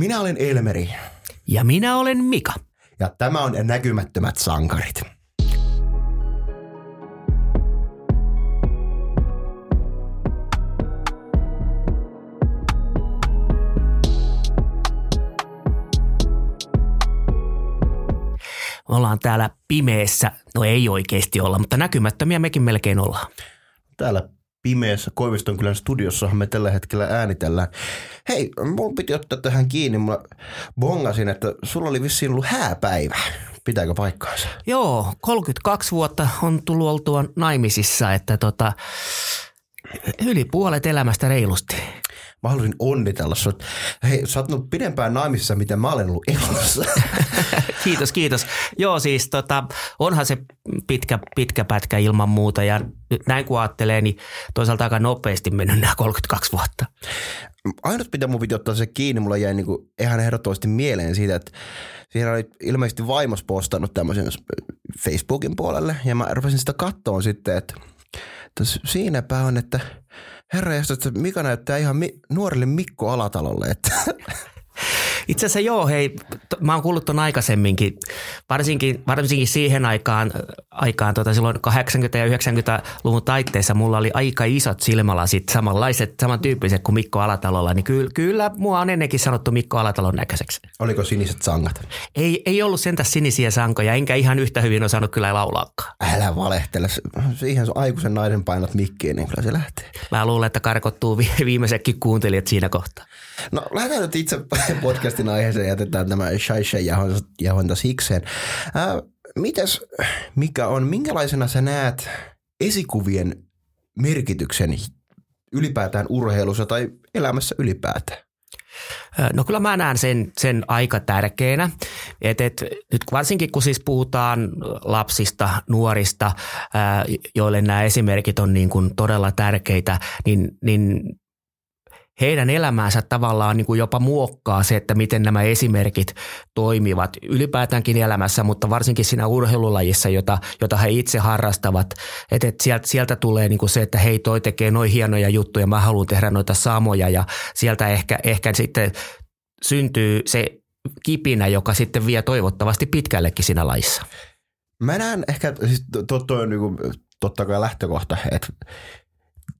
Minä olen Elmeri Ja minä olen Mika. ja tämä on Näkymättömät sankarit. Ollaan täällä pimeässä, no ei oikeasti olla, mutta näkymättömiä mekin melkein ollaan. Täällä pimeässä Koiviston kylän studiossahan me tällä hetkellä äänitellään. Hei, mun piti ottaa tähän kiinni. Mä bongasin, että sulla oli vissiin ollut hääpäivä. Pitääkö paikkaansa? Joo, 32 vuotta on tullut oltua naimisissa, että tota, yli puolet elämästä reilusti. Mä haluaisin onnitella sut. Hei, sä oot ollut pidempään naimisissa, mitä mä olen ollut elossa. Kiitos, kiitos. Joo, siis tota, onhan se pitkä, pitkä pätkä ilman muuta ja nyt näin kun ajattelee, niin toisaalta aika nopeasti mennyt nämä 32 vuotta. Ainut, mitä mun piti ottaa se kiinni, mulla jäi niinku ihan ehdottomasti mieleen siitä, että siinä oli ilmeisesti vaimos postannut tämmöisen Facebookin puolelle ja mä rupesin sitä kattoon sitten, että, että siinäpä on, että herra että Mika näyttää ihan mi- nuorelle Mikko Alatalolle, että Itse asiassa joo, hei, t- mä oon kuullut ton aikaisemminkin, varsinkin, varsinkin siihen aikaan, aikaan tota silloin 80- ja 90-luvun taitteessa mulla oli aika isot silmälasit, samanlaiset, samantyyppiset kuin Mikko Alatalolla, niin kyllä, kyllä mua on ennenkin sanottu Mikko Alatalon näköiseksi. oliko siniset sangat? Ei, ei ollut sentä sinisiä sankoja, enkä ihan yhtä hyvin osannut kyllä laulaakaan. Älä valehtele. Siihen sun aikuisen naisen painat mikkiin, niin kyllä se lähtee. Mä luulen, että karkottuu vi- viimeisetkin kuuntelijat siinä kohtaa. No lähdetään nyt itse podcastin aiheeseen ja jätetään tämä shaishe jahonta sikseen. Ää, mitäs, mikä on, minkälaisena sä näet esikuvien merkityksen ylipäätään urheilussa tai elämässä ylipäätään? No kyllä mä näen sen, sen aika tärkeänä. Et, et, nyt varsinkin kun siis puhutaan lapsista, nuorista, ää, joille nämä esimerkit on niin kuin todella tärkeitä, niin, niin heidän elämäänsä tavallaan niin kuin jopa muokkaa se, että miten nämä esimerkit toimivat ylipäätäänkin elämässä, mutta varsinkin siinä urheilulajissa, jota, jota he itse harrastavat. Että et sieltä, sieltä tulee niin kuin se, että hei toi tekee noin hienoja juttuja, mä haluan tehdä noita samoja ja sieltä ehkä, ehkä sitten syntyy se kipinä, joka sitten vie toivottavasti pitkällekin siinä lajissa. Mä näen ehkä, siis to, to, on niinku, totta kai lähtökohta, että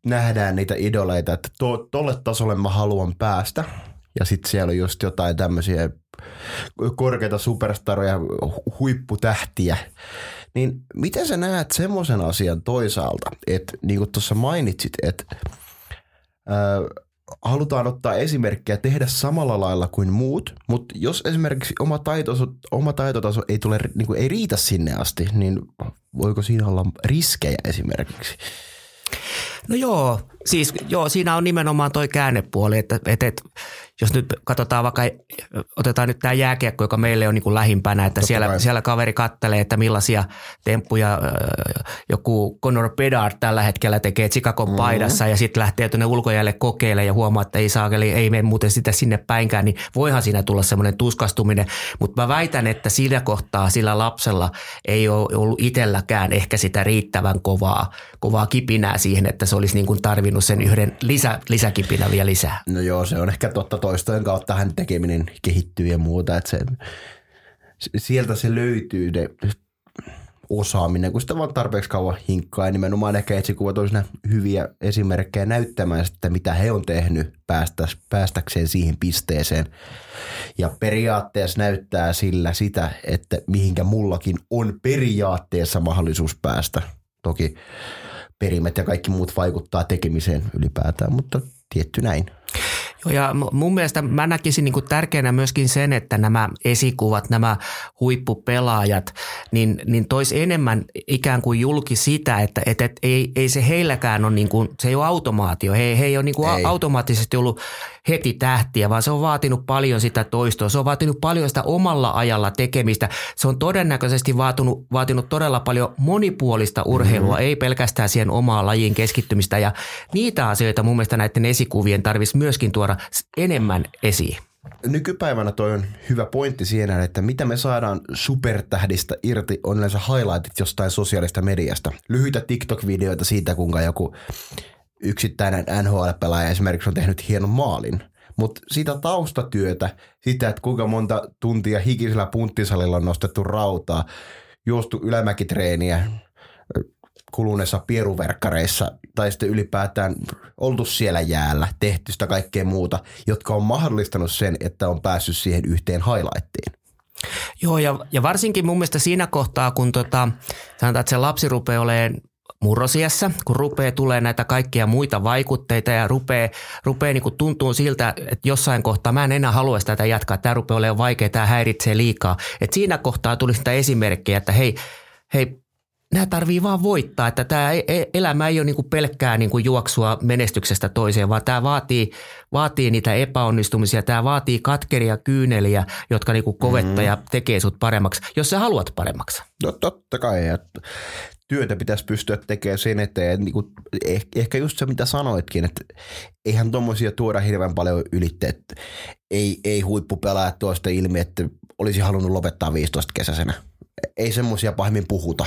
nähdään niitä idoleita, että to, tolle tasolle mä haluan päästä. Ja sitten siellä on just jotain tämmöisiä korkeita superstaroja, hu- huipputähtiä. Niin miten sä näet semmoisen asian toisaalta, että niin kuin tuossa mainitsit, että ää, halutaan ottaa esimerkkejä tehdä samalla lailla kuin muut, mutta jos esimerkiksi oma taitotaso, oma taitotaso ei, tule, niin kuin ei riitä sinne asti, niin voiko siinä olla riskejä esimerkiksi? No joo, siis joo, siinä on nimenomaan toi käännepuoli, että, että, että jos nyt katsotaan vaikka, otetaan nyt tämä jääkiekko, joka meille on niin kuin lähimpänä, että siellä, siellä kaveri kattelee, että millaisia temppuja äh, joku Conor Bedard tällä hetkellä tekee Chicagon mm-hmm. paidassa ja sitten lähtee tuonne ulkojäälle kokeilemaan ja huomaa, että ei saa, eli ei mene muuten sitä sinne päinkään, niin voihan siinä tulla semmoinen tuskastuminen, mutta mä väitän, että sillä kohtaa sillä lapsella ei ole ollut itselläkään ehkä sitä riittävän kovaa, kovaa kipinää siihen, että se olisi niin kuin tarvinnut sen yhden lisä, lisäkipinä vielä lisää. No joo, se on ehkä totta toistojen kautta hän tekeminen kehittyy ja muuta, että se, sieltä se löytyy ne osaaminen, kun sitä vaan tarpeeksi kauan hinkkaa ja nimenomaan ehkä etsikuvat siinä hyviä esimerkkejä näyttämään sitä, mitä he on tehnyt päästä, päästäkseen siihen pisteeseen. Ja periaatteessa näyttää sillä sitä, että mihinkä mullakin on periaatteessa mahdollisuus päästä. Toki perimet ja kaikki muut vaikuttaa tekemiseen ylipäätään, mutta tietty näin. Joo, ja mun mielestä mä näkisin niin tärkeänä myöskin sen, että nämä esikuvat, nämä huippupelaajat, niin, niin tois enemmän ikään kuin julki sitä, että, että, että ei, ei se heilläkään ole, niin kuin, se ei ole automaatio. He, he ei ole niin kuin Ei. automaattisesti ollut heti tähtiä, vaan se on vaatinut paljon sitä toistoa. Se on vaatinut paljon sitä omalla ajalla tekemistä. Se on todennäköisesti vaatinut, vaatinut todella paljon monipuolista urheilua, mm. ei pelkästään siihen omaan lajiin keskittymistä. Ja niitä asioita mun mielestä näiden esikuvien tarvitsisi myöskin tuoda enemmän esiin. Nykypäivänä toi on hyvä pointti siinä, että mitä me saadaan supertähdistä irti on yleensä highlightit jostain sosiaalista mediasta. Lyhyitä TikTok-videoita siitä, kuinka joku yksittäinen NHL-pelaaja esimerkiksi on tehnyt hienon maalin. mutta sitä taustatyötä, sitä, että kuinka monta tuntia hikisellä punttisalilla on nostettu rautaa, juostu ylämäkitreeniä kuluneessa pieruverkkareissa tai sitten ylipäätään oltu siellä jäällä, tehty sitä kaikkea muuta, jotka on mahdollistanut sen, että on päässyt siihen yhteen highlightiin. Joo, ja, ja varsinkin mun mielestä siinä kohtaa, kun tota, sanotaan, että se lapsi rupeaa olemaan murrosiassa, kun rupeaa tulee näitä kaikkia muita vaikutteita ja rupeaa, rupeaa niin tuntuu siltä, että jossain kohtaa mä en enää halua tätä jatkaa, tämä rupeaa olemaan vaikea, tämä häiritsee liikaa. Et siinä kohtaa tuli sitä esimerkkejä, että hei, hei nämä tarvii vaan voittaa, että tämä e-, e-, elämä ei ole niin kuin pelkkää niin kuin juoksua menestyksestä toiseen, vaan tämä vaatii, vaatii niitä epäonnistumisia, tämä vaatii katkeria kyyneliä, jotka niin kuin kovettaa mm. ja tekee sut paremmaksi, jos sä haluat paremmaksi. No totta kai, työtä pitäisi pystyä tekemään sen eteen. Niin kuin, ehkä just se, mitä sanoitkin, että eihän tuommoisia tuoda hirveän paljon ylitteet. Ei, ei huippupelaa tuosta ilmi, että olisi halunnut lopettaa 15 kesäisenä. Ei semmoisia pahemmin puhuta.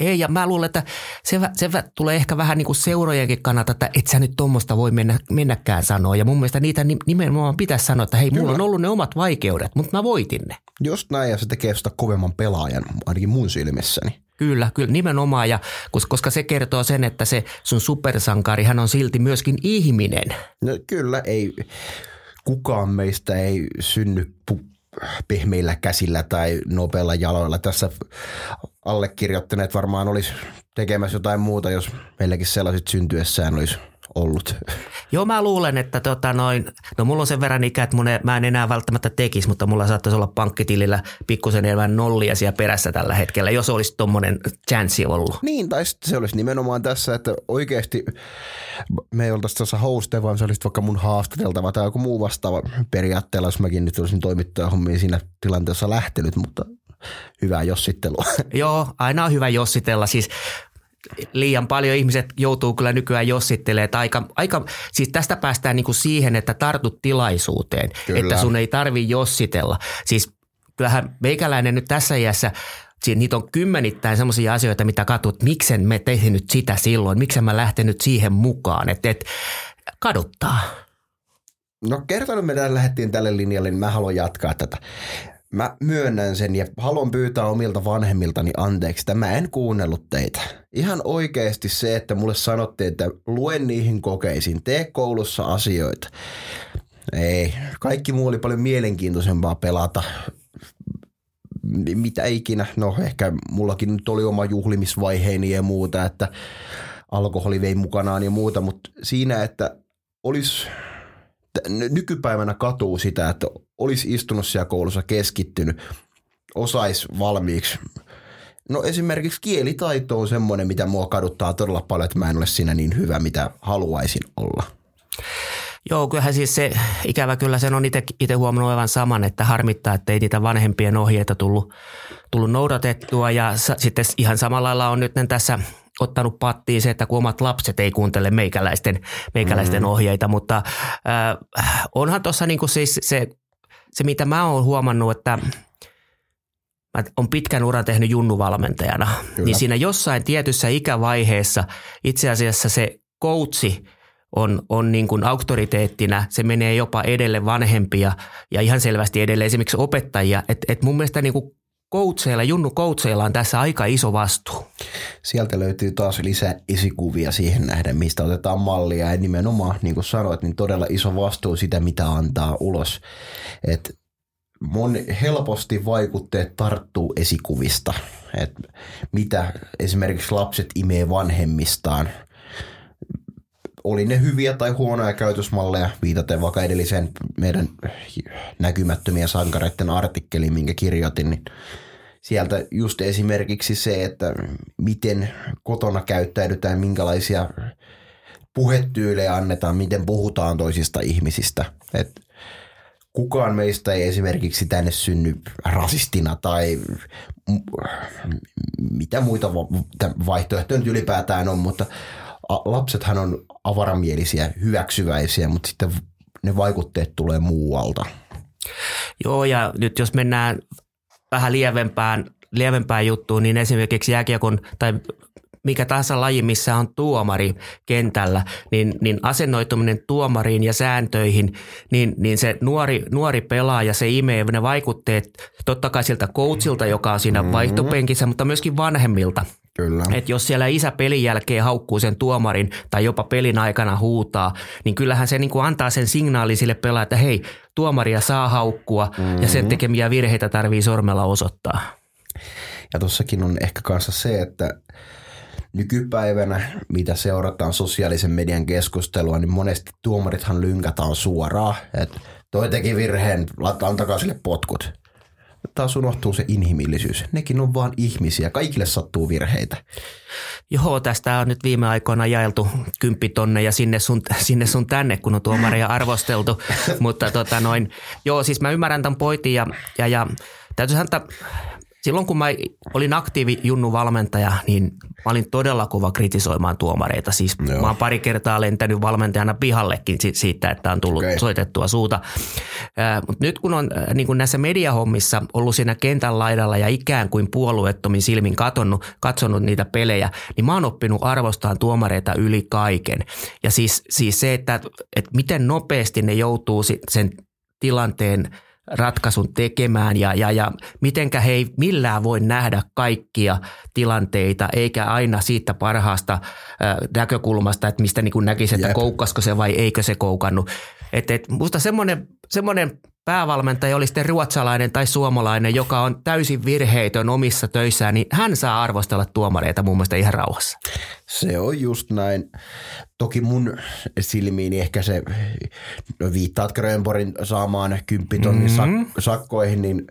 Ei, ja mä luulen, että se, se tulee ehkä vähän niin kuin seurojenkin kannalta, että et sä nyt tuommoista voi mennä, mennäkään sanoa. Ja mun mielestä niitä nimenomaan pitäisi sanoa, että hei, Kyllä. mulla on ollut ne omat vaikeudet, mutta mä voitin ne. Just näin, ja se tekee sitä kovemman pelaajan, ainakin mun silmissäni. Kyllä, kyllä nimenomaan, ja koska se kertoo sen, että se sun supersankari, hän on silti myöskin ihminen. No, kyllä, ei, kukaan meistä ei synny pu- pehmeillä käsillä tai nopeilla jaloilla. Tässä allekirjoittaneet varmaan olisi tekemässä jotain muuta, jos meilläkin sellaiset syntyessään olisi ollut. Joo, mä luulen, että tota noin, no mulla on sen verran ikä, että mun ei, mä en enää välttämättä tekisi, mutta mulla saattaisi olla pankkitilillä pikkusen enemmän nollia siellä perässä tällä hetkellä, jos olisi tuommoinen chanssi ollut. Niin, tai se olisi nimenomaan tässä, että oikeasti me ei oltaisi tässä hoste, vaan se olisi vaikka mun haastateltava tai joku muu vastaava periaatteella, jos mäkin nyt olisin toimittaja siinä tilanteessa lähtenyt, mutta hyvää jossittelua. Joo, aina on hyvä jossitella. Siis liian paljon ihmiset joutuu kyllä nykyään jossittelemaan. Aika, aika, siis tästä päästään niin kuin siihen, että tartut tilaisuuteen, kyllä. että sun ei tarvi jossitella. Siis kyllähän meikäläinen nyt tässä iässä niitä on kymmenittäin sellaisia asioita, mitä katsot, että miksen me tehnyt sitä silloin, miksen mä lähtenyt siihen mukaan, että et, kaduttaa. No kertaan me lähdettiin tälle linjalle, niin mä haluan jatkaa tätä. Mä myönnän sen ja haluan pyytää omilta vanhemmiltani anteeksi, että mä en kuunnellut teitä. Ihan oikeasti se, että mulle sanottiin, että luen niihin kokeisiin, tee koulussa asioita. Ei, kaikki muu oli paljon mielenkiintoisempaa pelata. Mitä ikinä, no ehkä mullakin nyt oli oma juhlimisvaiheeni ja muuta, että alkoholi vei mukanaan ja muuta, mutta siinä, että olisi nykypäivänä katuu sitä, että olisi istunut siellä koulussa keskittynyt, osaisi valmiiksi. No esimerkiksi kielitaito on semmoinen, mitä mua kaduttaa todella paljon, että mä en ole siinä niin hyvä, mitä haluaisin olla. Joo, kyllähän siis se, ikävä kyllä sen on itse huomannut aivan saman, että harmittaa, että ei niitä vanhempien ohjeita tullut, tullut noudatettua ja sa, sitten ihan samalla lailla on nyt tässä ottanut pattiin se, että kun omat lapset ei kuuntele meikäläisten, meikäläisten mm-hmm. ohjeita, mutta äh, onhan tuossa niinku siis se, se, mitä mä oon huomannut, että mä oon pitkän uran tehnyt junnuvalmentajana, Kyllä. niin siinä jossain tietyssä ikävaiheessa itse asiassa se koutsi on, on niin kuin auktoriteettina, se menee jopa edelle vanhempia ja ihan selvästi edelle esimerkiksi opettajia. että et mun mielestä niin kuin coacheilla, Junnu coacheilla on tässä aika iso vastuu. Sieltä löytyy taas lisää esikuvia siihen nähden, mistä otetaan mallia ja nimenomaan, niin kuin sanoit, niin todella iso vastuu sitä, mitä antaa ulos. Et mon helposti vaikutteet tarttuu esikuvista, että mitä esimerkiksi lapset imee vanhemmistaan – oli ne hyviä tai huonoja käytösmalleja, viitaten vaikka edelliseen meidän näkymättömiä sankareiden artikkeliin, minkä kirjoitin, niin sieltä just esimerkiksi se, että miten kotona käyttäydytään, minkälaisia puhetyylejä annetaan, miten puhutaan toisista ihmisistä. Et kukaan meistä ei esimerkiksi tänne synny rasistina tai mitä muita vaihtoehtoja nyt ylipäätään on, mutta lapsethan on avaramielisiä, hyväksyväisiä, mutta sitten ne vaikutteet tulee muualta. Joo, ja nyt jos mennään vähän lievempään, lievempään juttuun, niin esimerkiksi jääkiekon tai mikä tahansa laji, missä on tuomari kentällä, niin, niin asennoituminen tuomariin ja sääntöihin, niin, niin se nuori, nuori pelaaja, se imee ne vaikutteet totta kai siltä coachilta, joka on siinä mm-hmm. vaihtopenkissä, mutta myöskin vanhemmilta. Kyllä. Et jos siellä isä pelin jälkeen haukkuu sen tuomarin tai jopa pelin aikana huutaa, niin kyllähän se niin kuin antaa sen signaali sille pelaajalle, että hei, tuomaria saa haukkua mm-hmm. ja sen mhm. tekemiä virheitä tarvii sormella osoittaa. Ja tuossakin on ehkä kanssa se, että nykypäivänä, mitä seurataan sosiaalisen median keskustelua, niin monesti tuomarithan lynkätään suoraan, että toi teki virheen, antakaa sille potkut. Taas unohtuu se inhimillisyys. Nekin on vaan ihmisiä. Kaikille sattuu virheitä. Joo, tästä on nyt viime aikoina jaeltu kymppitonne ja sinne sun, sinne sun tänne, kun on tuomaria arvosteltu. Mutta tota noin, joo, siis mä ymmärrän tämän poitin ja, ja, ja täytyy sanoa, että silloin kun mä olin aktiivi Junnu valmentaja, niin mä olin todella kova kritisoimaan tuomareita. Siis Joo. mä oon pari kertaa lentänyt valmentajana pihallekin siitä, että on tullut okay. soitettua suuta. Mutta nyt kun on niin kun näissä mediahommissa ollut siinä kentän laidalla ja ikään kuin puolueettomin silmin katsonut, katsonut niitä pelejä, niin mä oon oppinut arvostaa tuomareita yli kaiken. Ja siis, siis se, että, että miten nopeasti ne joutuu sen tilanteen – ratkaisun tekemään ja, ja, ja mitenkä he ei millään voi nähdä kaikkia tilanteita eikä aina siitä parhaasta äh, näkökulmasta, että mistä niin näkisi, että Jep. koukkasko se vai eikö se koukannut. Et, et, musta semmoinen, semmoinen päävalmentaja oli sitten ruotsalainen tai suomalainen, joka on täysin virheitön omissa töissään, niin hän saa arvostella tuomareita muun muassa ihan rauhassa. Se on just näin. Toki mun silmiini ehkä se, no viittaat Grönborin saamaan kymppitonnin mm-hmm. sakkoihin, niin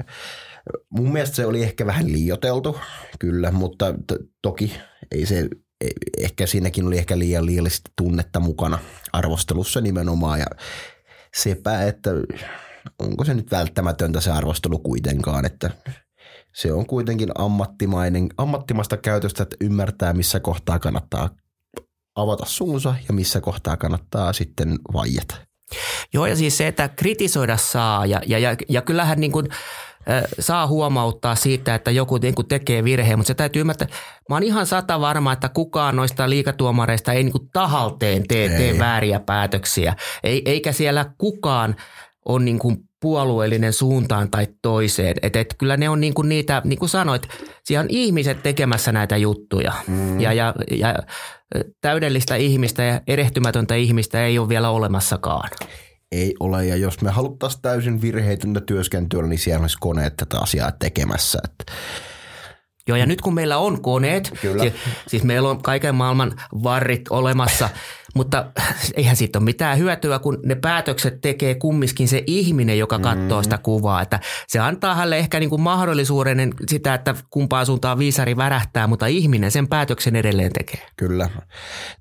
mun mielestä se oli ehkä vähän liioteltu, kyllä, mutta t- toki ei se, e, ehkä siinäkin oli ehkä liian liiallista tunnetta mukana arvostelussa nimenomaan ja sepä, että onko se nyt välttämätöntä se arvostelu kuitenkaan, että se on kuitenkin ammattimainen, ammattimasta käytöstä, että ymmärtää missä kohtaa kannattaa avata suunsa ja missä kohtaa kannattaa sitten vaijata. Joo ja siis se, että kritisoida saa ja, ja, ja, ja kyllähän niin kuin, saa huomauttaa siitä, että joku niin kuin tekee virheen, mutta se täytyy ymmärtää, mä oon ihan sata varma, että kukaan noista liikatuomareista ei niin kuin tahalteen tee, tee vääriä päätöksiä, ei, eikä siellä kukaan on niin kuin puolueellinen suuntaan tai toiseen. Et, et kyllä ne on niin kuin niitä, niin kuin sanoit, siellä on ihmiset tekemässä näitä juttuja. Mm. Ja, ja, ja täydellistä ihmistä ja erehtymätöntä ihmistä ei ole vielä olemassakaan. Ei ole, ja jos me haluttaisiin täysin virheitöntä työskentelyä, niin siellä olisi koneet tätä asiaa tekemässä. Että Joo, ja nyt kun meillä on koneet, Kyllä. Siis, siis meillä on kaiken maailman varrit olemassa, mutta eihän siitä ole mitään hyötyä, kun ne päätökset tekee kumminkin se ihminen, joka katsoo mm. sitä kuvaa. Että se antaa hänelle ehkä niin kuin mahdollisuuden sitä, että kumpaan suuntaan viisari värähtää, mutta ihminen sen päätöksen edelleen tekee. Kyllä.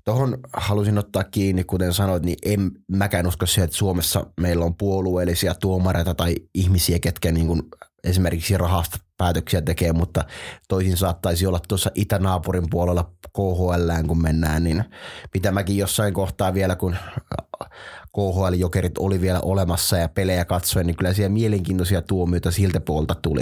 Tuohon halusin ottaa kiinni, kuten sanoit, niin en mäkään usko siihen, että Suomessa meillä on puolueellisia tuomareita tai ihmisiä, ketkä niin kuin esimerkiksi rahasta päätöksiä tekee, mutta toisin saattaisi olla tuossa itänaapurin puolella KHL, kun mennään, niin mitä mäkin jossain kohtaa vielä, kun KHL-jokerit oli vielä olemassa ja pelejä katsoin, niin kyllä siellä mielenkiintoisia tuomioita siltä puolta tuli.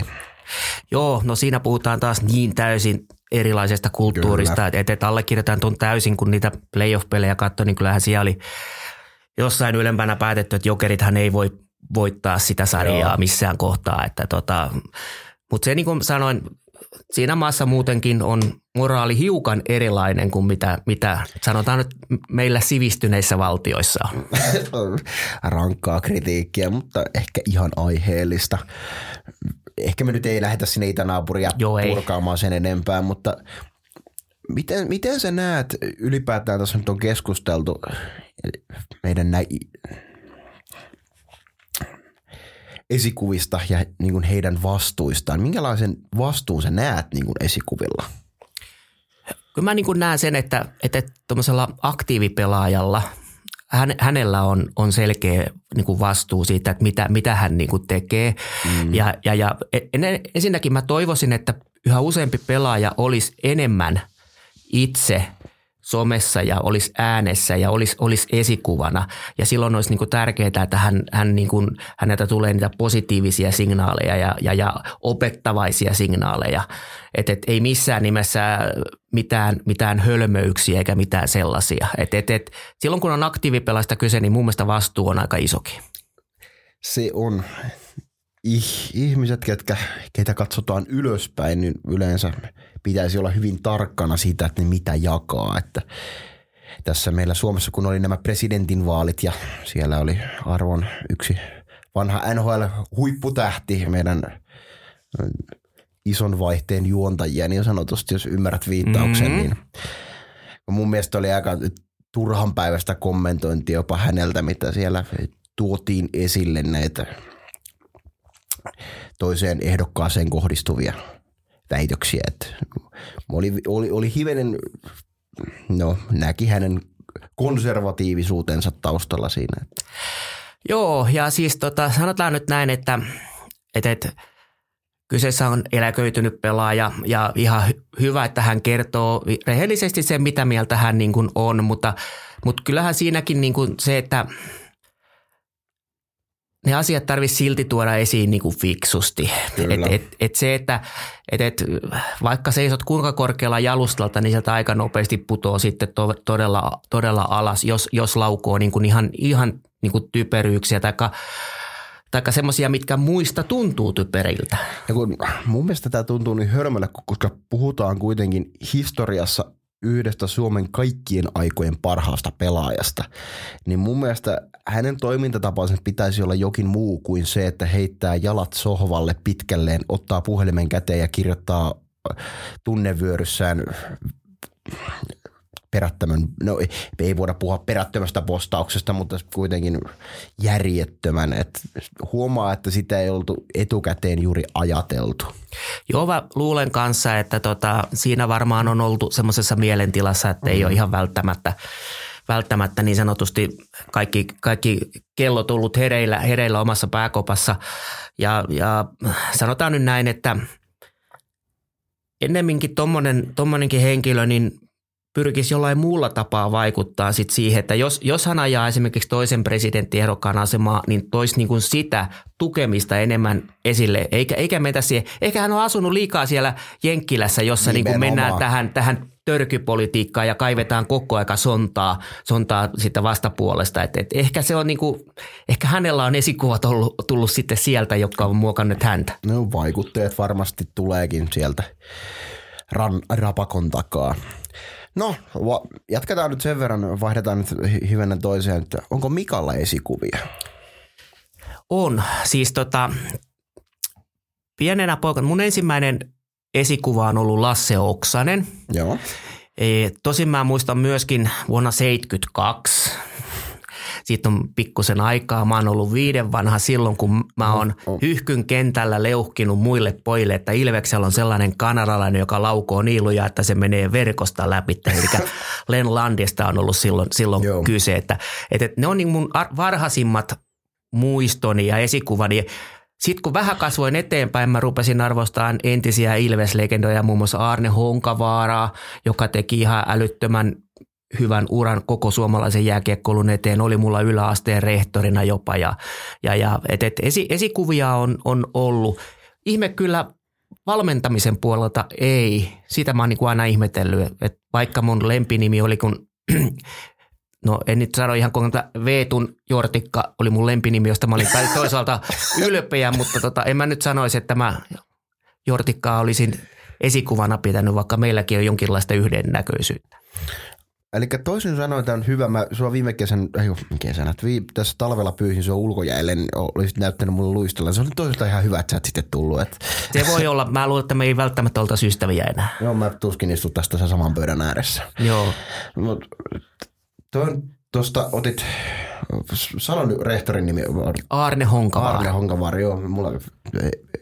Joo, no siinä puhutaan taas niin täysin erilaisesta kulttuurista, kyllä. että, että allekirjoitetaan tuon täysin, kun niitä playoff-pelejä katsoi, niin kyllähän siellä oli jossain ylempänä päätetty, että jokerithan ei voi voittaa sitä sarjaa Joo. missään kohtaa. Että tota, mutta se niin kuin sanoin, siinä maassa muutenkin on moraali hiukan erilainen kuin mitä, mitä sanotaan nyt meillä sivistyneissä valtioissa on. Rankkaa kritiikkiä, mutta ehkä ihan aiheellista. Ehkä me nyt ei lähdetä sinne itänaapuria Joo, purkaamaan ei. sen enempää, mutta miten, miten sä näet ylipäätään, tässä nyt on keskusteltu meidän nä- esikuvista ja niin kuin heidän vastuistaan. Minkälaisen vastuun sä näet niin kuin esikuvilla? Kyllä mä niin kuin näen sen, että, että tuollaisella aktiivipelaajalla hän, hänellä on, on selkeä niin kuin vastuu siitä, että mitä, mitä hän niin kuin tekee. Mm. Ja, ja, ja en, ensinnäkin mä toivoisin, että yhä useampi pelaaja olisi enemmän itse somessa ja olisi äänessä ja olisi, olisi esikuvana. Ja silloin olisi niin kuin tärkeää, että hän, hän niin kuin, häneltä tulee niitä positiivisia signaaleja ja, ja, ja opettavaisia signaaleja. Että et, ei missään nimessä mitään, mitään hölmöyksiä eikä mitään sellaisia. Et, et, et, silloin kun on aktiivipelaista kyse, niin mun mielestä vastuu on aika isokin. Se on ihmiset, ketkä, keitä katsotaan ylöspäin, niin yleensä pitäisi olla hyvin tarkkana siitä, että ne mitä jakaa. Että tässä meillä Suomessa, kun oli nämä presidentinvaalit ja siellä oli arvon yksi vanha NHL-huipputähti, meidän ison vaihteen juontajia, niin sanotusti, jos ymmärrät viittauksen, mm-hmm. niin mun mielestä oli aika turhan päivästä kommentointia jopa häneltä, mitä siellä tuotiin esille näitä toiseen ehdokkaaseen kohdistuvia väitöksiä. Että oli, oli, oli hivenen, no näki hänen konservatiivisuutensa taustalla siinä. Joo, ja siis tota, sanotaan nyt näin, että, että, että kyseessä on eläköitynyt pelaaja ja ihan hy- hyvä, että hän kertoo rehellisesti sen, mitä mieltä hän niin kuin on, mutta, mutta kyllähän siinäkin niin kuin se, että – ne asiat tarvitsisi silti tuoda esiin niin kuin fiksusti. Et, et, et se, että et, et, vaikka seisot kuinka korkealla jalustalta, niin sieltä aika nopeasti putoo sitten to, todella, todella alas, jos, jos laukoo niin kuin ihan, ihan niin kuin typeryyksiä tai tai semmoisia, mitkä muista tuntuu typeriltä. Ja kun mun mielestä tämä tuntuu niin hörmälle, koska puhutaan kuitenkin historiassa yhdestä Suomen kaikkien aikojen parhaasta pelaajasta, niin mun mielestä hänen toimintatapansa pitäisi olla jokin muu kuin se, että heittää jalat sohvalle pitkälleen, ottaa puhelimen käteen ja kirjoittaa tunnevyöryssään perättömän, no ei voida puhua perättömästä postauksesta, mutta kuitenkin järjettömän. Et huomaa, että sitä ei oltu etukäteen juuri ajateltu. Joo, mä luulen kanssa, että tota, siinä varmaan on oltu semmoisessa mielentilassa, että ei ole ihan välttämättä välttämättä niin sanotusti kaikki, kaikki kello tullut hereillä, hereillä omassa pääkopassa. Ja, ja sanotaan nyt näin, että ennemminkin tommonen, tommonenkin henkilö, niin pyrkisi jollain muulla tapaa vaikuttaa sit siihen, että jos, jos hän ajaa esimerkiksi toisen presidenttiehdokkaan asemaa, niin toisi niin kuin sitä tukemista enemmän esille, eikä, eikä meitä siihen. Ehkä hän on asunut liikaa siellä Jenkkilässä, jossa niin kuin mennään tähän, tähän törkypolitiikkaan ja kaivetaan koko aika sontaa, sontaa sitä vastapuolesta. Et, et ehkä se on niin kuin, ehkä hänellä on esikuvat ollut, tullut sitten sieltä, jotka on muokannut häntä. No vaikutteet varmasti tuleekin sieltä ran, rapakon takaa. No, jatketaan nyt sen verran, vaihdetaan nyt hivenen toiseen, että onko Mikalla esikuvia? On. Siis tota, pienenä poikana, mun ensimmäinen esikuva on ollut Lasse Oksanen. Joo. E, tosin mä muistan myöskin vuonna 1972 siitä on pikkusen aikaa. Mä oon ollut viiden vanha silloin, kun mä oon oh, oh. hyhkyn kentällä leuhkinut muille pojille, että Ilveksellä on sellainen kanadalainen, joka laukoo niiluja, että se menee verkosta läpi. Eli Len Landista on ollut silloin, silloin kyse. Että, että ne on niin mun varhaisimmat muistoni ja esikuvani. Sitten kun vähän kasvoin eteenpäin, mä rupesin arvostamaan entisiä Ilves-legendoja, muun muassa Arne Honkavaaraa, joka teki ihan älyttömän hyvän uran koko suomalaisen jääkiekkoulun eteen, oli mulla yläasteen rehtorina jopa ja, ja, ja et, et esi, esikuvia on, on ollut. Ihme kyllä valmentamisen puolelta ei, sitä mä oon niin aina ihmetellyt, että vaikka mun lempinimi oli kun no en nyt sano ihan kun Veetun Jortikka oli mun lempinimi, josta mä olin toisaalta ylpeä, mutta tota, en mä nyt sanoisi, että mä Jortikkaa olisin esikuvana pitänyt, vaikka meilläkin on jonkinlaista yhdennäköisyyttä. Eli toisin sanoen tämä on hyvä. Mä sua viime kesän, ei kesänä, vii, tässä talvella pyysin sua ulkojäälle, niin olisit näyttänyt mulle luistella. Se oli toisaalta ihan hyvä, että sä et sitten tullut. Että. Se voi olla. Mä luulen, että me ei välttämättä oltaisi ystäviä enää. Joo, mä tuskin istun tästä saman pöydän ääressä. Joo. Mut, tuosta otit, sano nyt rehtorin nimi. Arne Honkavaara. Arne Honkavaara, joo. Mulla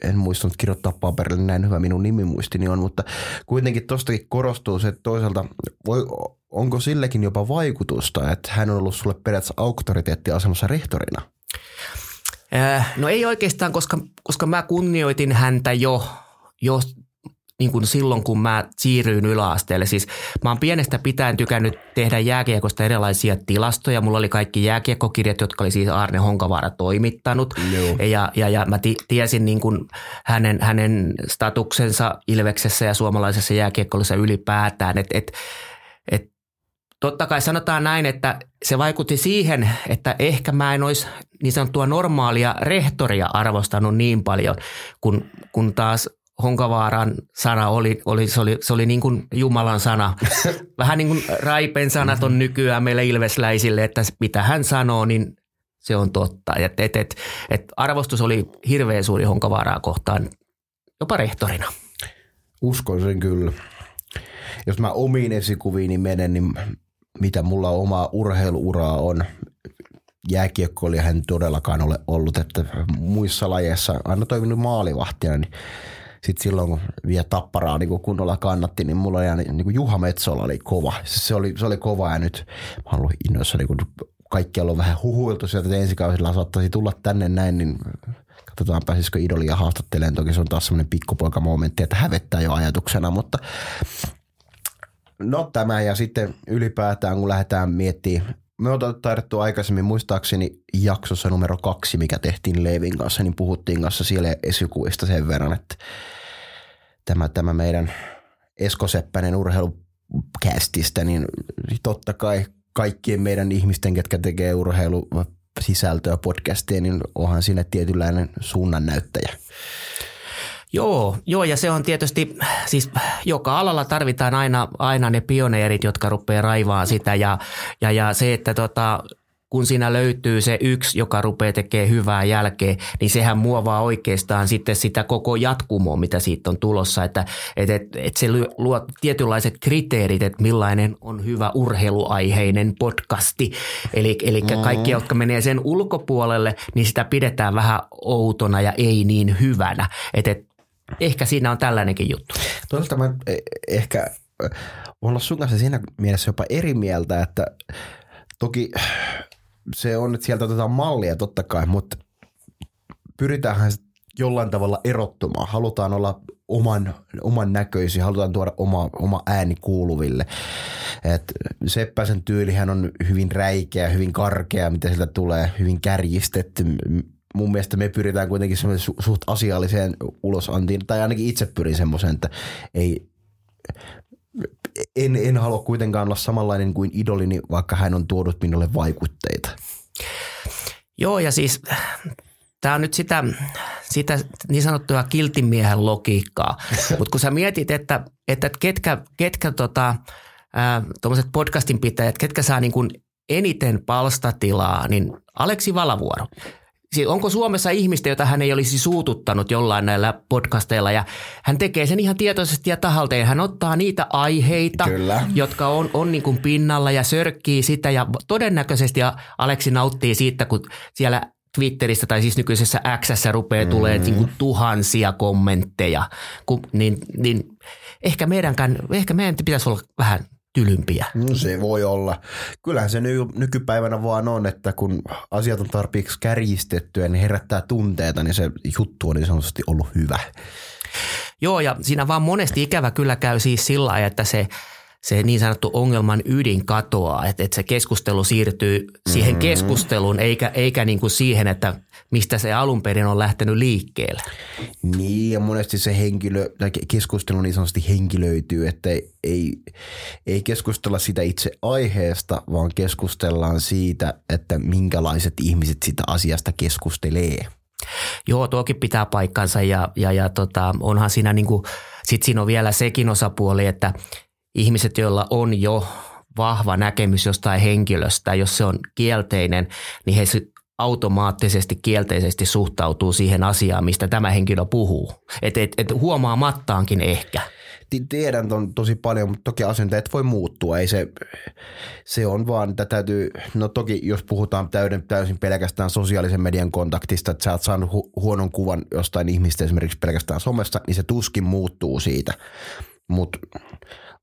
en muistanut kirjoittaa paperille, näin hyvä minun nimimuistini on, mutta kuitenkin tuostakin korostuu se, että toisaalta voi, onko sillekin jopa vaikutusta, että hän on ollut sulle periaatteessa auktoriteettiasemassa rehtorina? Äh, no ei oikeastaan, koska, koska mä kunnioitin häntä jo, jo niin kuin silloin, kun mä siirryin yläasteelle. Siis mä oon pienestä pitäen tykännyt tehdä jääkiekosta erilaisia tilastoja. Mulla oli kaikki jääkiekkokirjat, jotka oli siis Arne Honkavaara toimittanut. Joo. Ja, ja, ja mä ti- tiesin niin kuin hänen, hänen statuksensa Ilveksessä ja suomalaisessa jääkiekkoilussa ylipäätään. Että et, et, totta kai sanotaan näin, että se vaikutti siihen, että ehkä mä en olisi niin sanottua normaalia rehtoria arvostanut niin paljon, kun, kun taas Honkavaaran sana oli, oli, se oli, se oli niin kuin Jumalan sana. Vähän niin kuin Raipen sanat on nykyään meille ilvesläisille, että mitä hän sanoo, niin se on totta. Et, et, et, et arvostus oli hirveän suuri Honkavaaraa kohtaan, jopa rehtorina. Uskon sen kyllä. Jos mä omiin esikuviini menen, niin mitä mulla omaa urheiluuraa on, jääkiekkoilija hän todellakaan ole ollut, että muissa lajeissa aina toiminut maalivahtina, niin sitten silloin kun vielä tapparaa niin kun kunnolla kannatti, niin mulla oli niin kuin Juha Metsola oli kova. Se oli, se oli kova ja nyt mä oon ollut innoissa, niin kun kaikkialla on vähän huhuiltu sieltä, että ensi kausilla saattaisi tulla tänne näin, niin katsotaan pääsisikö idolia haastattelemaan. Toki se on taas semmoinen pikkupoika-momentti, että hävettää jo ajatuksena, mutta no tämä ja sitten ylipäätään kun lähdetään miettimään me on taidettu aikaisemmin muistaakseni jaksossa numero kaksi, mikä tehtiin Leivin kanssa, niin puhuttiin kanssa siellä esikuvista sen verran, että tämä, tämä meidän Esko Seppänen urheilukästistä, niin totta kai kaikkien meidän ihmisten, ketkä tekee urheilu sisältöä podcastia, niin onhan siinä tietynlainen suunnannäyttäjä. Joo, joo, ja se on tietysti, siis joka alalla tarvitaan aina, aina ne pioneerit, jotka rupeaa raivaa sitä ja, ja, ja se, että tota, kun siinä löytyy se yksi, joka rupeaa tekemään hyvää jälkeä, niin sehän muovaa oikeastaan sitten sitä koko jatkumoa, mitä siitä on tulossa. Että et, et, et se luo tietynlaiset kriteerit, että millainen on hyvä urheiluaiheinen podcasti. Eli, eli mm. kaikki, jotka menee sen ulkopuolelle, niin sitä pidetään vähän outona ja ei niin hyvänä. Että et, ehkä siinä on tällainenkin juttu. Toisaalta mä e, ehkä olla sun kanssa siinä mielessä jopa eri mieltä, että toki se on, että sieltä otetaan mallia totta kai, mutta pyritäänhän jollain tavalla erottumaan. Halutaan olla oman, oman näköisiä, halutaan tuoda oma, oma ääni kuuluville. Et Seppäsen tyylihän on hyvin räikeä, hyvin karkea, mitä sieltä tulee, hyvin kärjistetty. Mun mielestä me pyritään kuitenkin su- suht asialliseen ulosantiin, tai ainakin itse pyrin semmoisen, että ei, en, en halua kuitenkaan olla samanlainen kuin idolini, vaikka hän on tuonut minulle vaikutteita. Joo, ja siis tämä on nyt sitä, sitä niin sanottua kiltimiehen logiikkaa. Mutta kun sä mietit, että, että ketkä, ketkä tota, tuommoiset podcastin pitäjät, ketkä saa niin kuin eniten palstatilaa, niin Aleksi Valavuoro siis onko Suomessa ihmistä, jota hän ei olisi suututtanut jollain näillä podcasteilla ja hän tekee sen ihan tietoisesti ja tahalteen. Hän ottaa niitä aiheita, Kyllä. jotka on, on niin kuin pinnalla ja sörkkii sitä ja todennäköisesti Aleksi nauttii siitä, kun siellä Twitterissä tai siis nykyisessä Xssä rupeaa mm. tulee niin kuin tuhansia kommentteja, kun, niin, niin ehkä, meidänkään, ehkä meidän pitäisi olla vähän tylympiä. No se voi olla. Kyllähän se ny- nykypäivänä vaan on, että kun asiat on tarpeeksi kärjistettyä ja ne herättää tunteita, niin se juttu on niin sanotusti ollut hyvä. Joo, ja siinä vaan monesti ikävä kyllä käy siis sillä lailla, että se se niin sanottu ongelman ydin katoaa, että, että se keskustelu siirtyy siihen mm-hmm. keskusteluun eikä, eikä niin kuin siihen, että mistä se alun perin on lähtenyt liikkeelle. Niin ja monesti se henkilö, tai keskustelu niin sanotusti henkilöityy, että ei, ei keskustella sitä itse aiheesta, vaan keskustellaan siitä, että minkälaiset ihmiset sitä asiasta keskustelee. Joo, tuokin pitää paikkansa ja, ja, ja tota, onhan siinä niin kuin, sit siinä on vielä sekin osapuoli, että ihmiset, joilla on jo vahva näkemys jostain henkilöstä, jos se on kielteinen, niin he automaattisesti kielteisesti suhtautuu siihen asiaan, mistä tämä henkilö puhuu. Et, et, et huomaamattaankin ehkä. Tiedän ton tosi paljon, mutta toki asenteet voi muuttua. Ei se, se on vaan, että täytyy, no toki jos puhutaan täyden, täysin pelkästään sosiaalisen median kontaktista, että sä oot saanut hu- huonon kuvan jostain ihmistä esimerkiksi pelkästään somessa, niin se tuskin muuttuu siitä. Mutta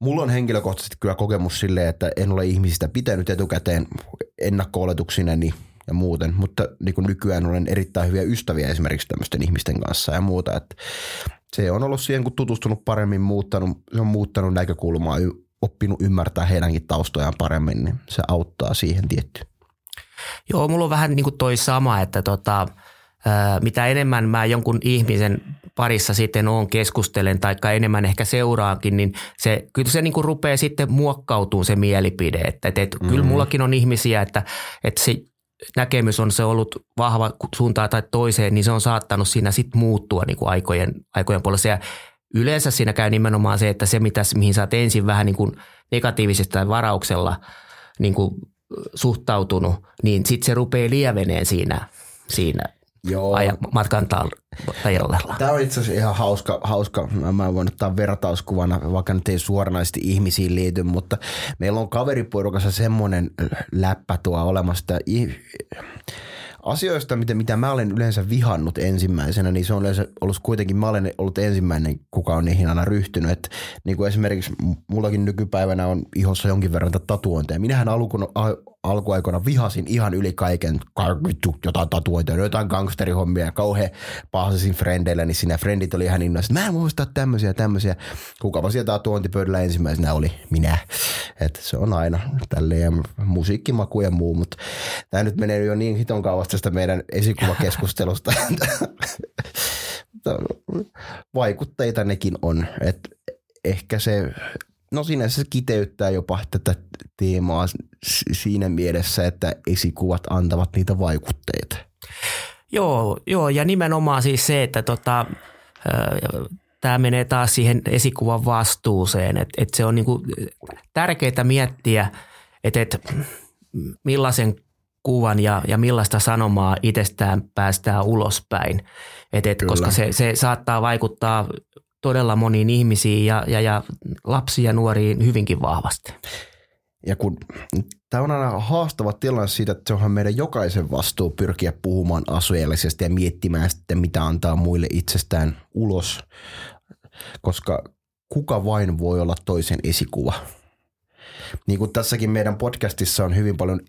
mulla on henkilökohtaisesti kyllä kokemus silleen, että en ole ihmisistä pitänyt etukäteen ennakko niin ja muuten, mutta niin kuin nykyään olen erittäin hyviä ystäviä esimerkiksi tämmöisten ihmisten kanssa ja muuta, että se on ollut siihen, kun tutustunut paremmin, muuttanut, se on muuttanut näkökulmaa, oppinut ymmärtää heidänkin taustojaan paremmin, niin se auttaa siihen tietty. Joo, mulla on vähän niin kuin toi sama, että tota, mitä enemmän mä jonkun ihmisen parissa sitten on keskustelen tai enemmän ehkä seuraankin, niin se, kyllä se niin kuin rupeaa sitten muokkautumaan se mielipide. Että, että, että mm. Kyllä mullakin on ihmisiä, että, että se näkemys on se ollut vahva suuntaan tai toiseen, niin se on saattanut siinä sitten muuttua niin kuin aikojen, aikojen puolessa. Ja yleensä siinä käy nimenomaan se, että se, mitä, mihin sä oot ensin vähän niin kuin negatiivisesti tai varauksella niin kuin suhtautunut, niin sitten se rupeaa lieveneen siinä, siinä Joo. Aja, matkan tajalla. Tämä on itse asiassa ihan hauska. hauska. Mä voin ottaa vertauskuvana, vaikka nyt ei suoranaisesti ihmisiin liity, mutta meillä on kaveriporukassa semmoinen läppä tuo olemassa, että asioista, mitä, mitä mä olen yleensä vihannut ensimmäisenä, niin se on yleensä ollut kuitenkin, mä olen ollut ensimmäinen, kuka on niihin aina ryhtynyt. Et, niin kuin esimerkiksi mullakin nykypäivänä on ihossa jonkin verran tatuointeja. Minähän alkuun, alkuaikoina vihasin ihan yli kaiken, vittu, jotain tatuointeja, jotain gangsterihommia ja kauhean pahasin frendeille, niin siinä frendit oli ihan innoissa, että mä en muista tämmöisiä ja tämmöisiä. Kukapa sieltä tatuointipöydällä ensimmäisenä oli minä. Et se on aina tälleen musiikkimaku ja muu, mutta tämä nyt menee jo niin hiton kauas tästä meidän esikuvakeskustelusta. Vaikutteita nekin on. Et ehkä se No siinä se kiteyttää jopa tätä teemaa siinä mielessä, että esikuvat antavat niitä vaikutteita. Joo, joo ja nimenomaan siis se, että tota, tämä menee taas siihen esikuvan vastuuseen, että et se on niinku tärkeää miettiä, että et millaisen kuvan ja, ja millaista sanomaa itsestään päästään ulospäin. Et, et, koska se, se saattaa vaikuttaa todella moniin ihmisiin ja, ja, ja lapsiin ja nuoriin hyvinkin vahvasti. Ja kun tämä on aina haastava tilanne siitä, että se onhan meidän jokaisen vastuu pyrkiä puhumaan asueellisesti ja miettimään sitten, mitä antaa muille itsestään ulos, koska kuka vain voi olla toisen esikuva. Niin kuin tässäkin meidän podcastissa on hyvin paljon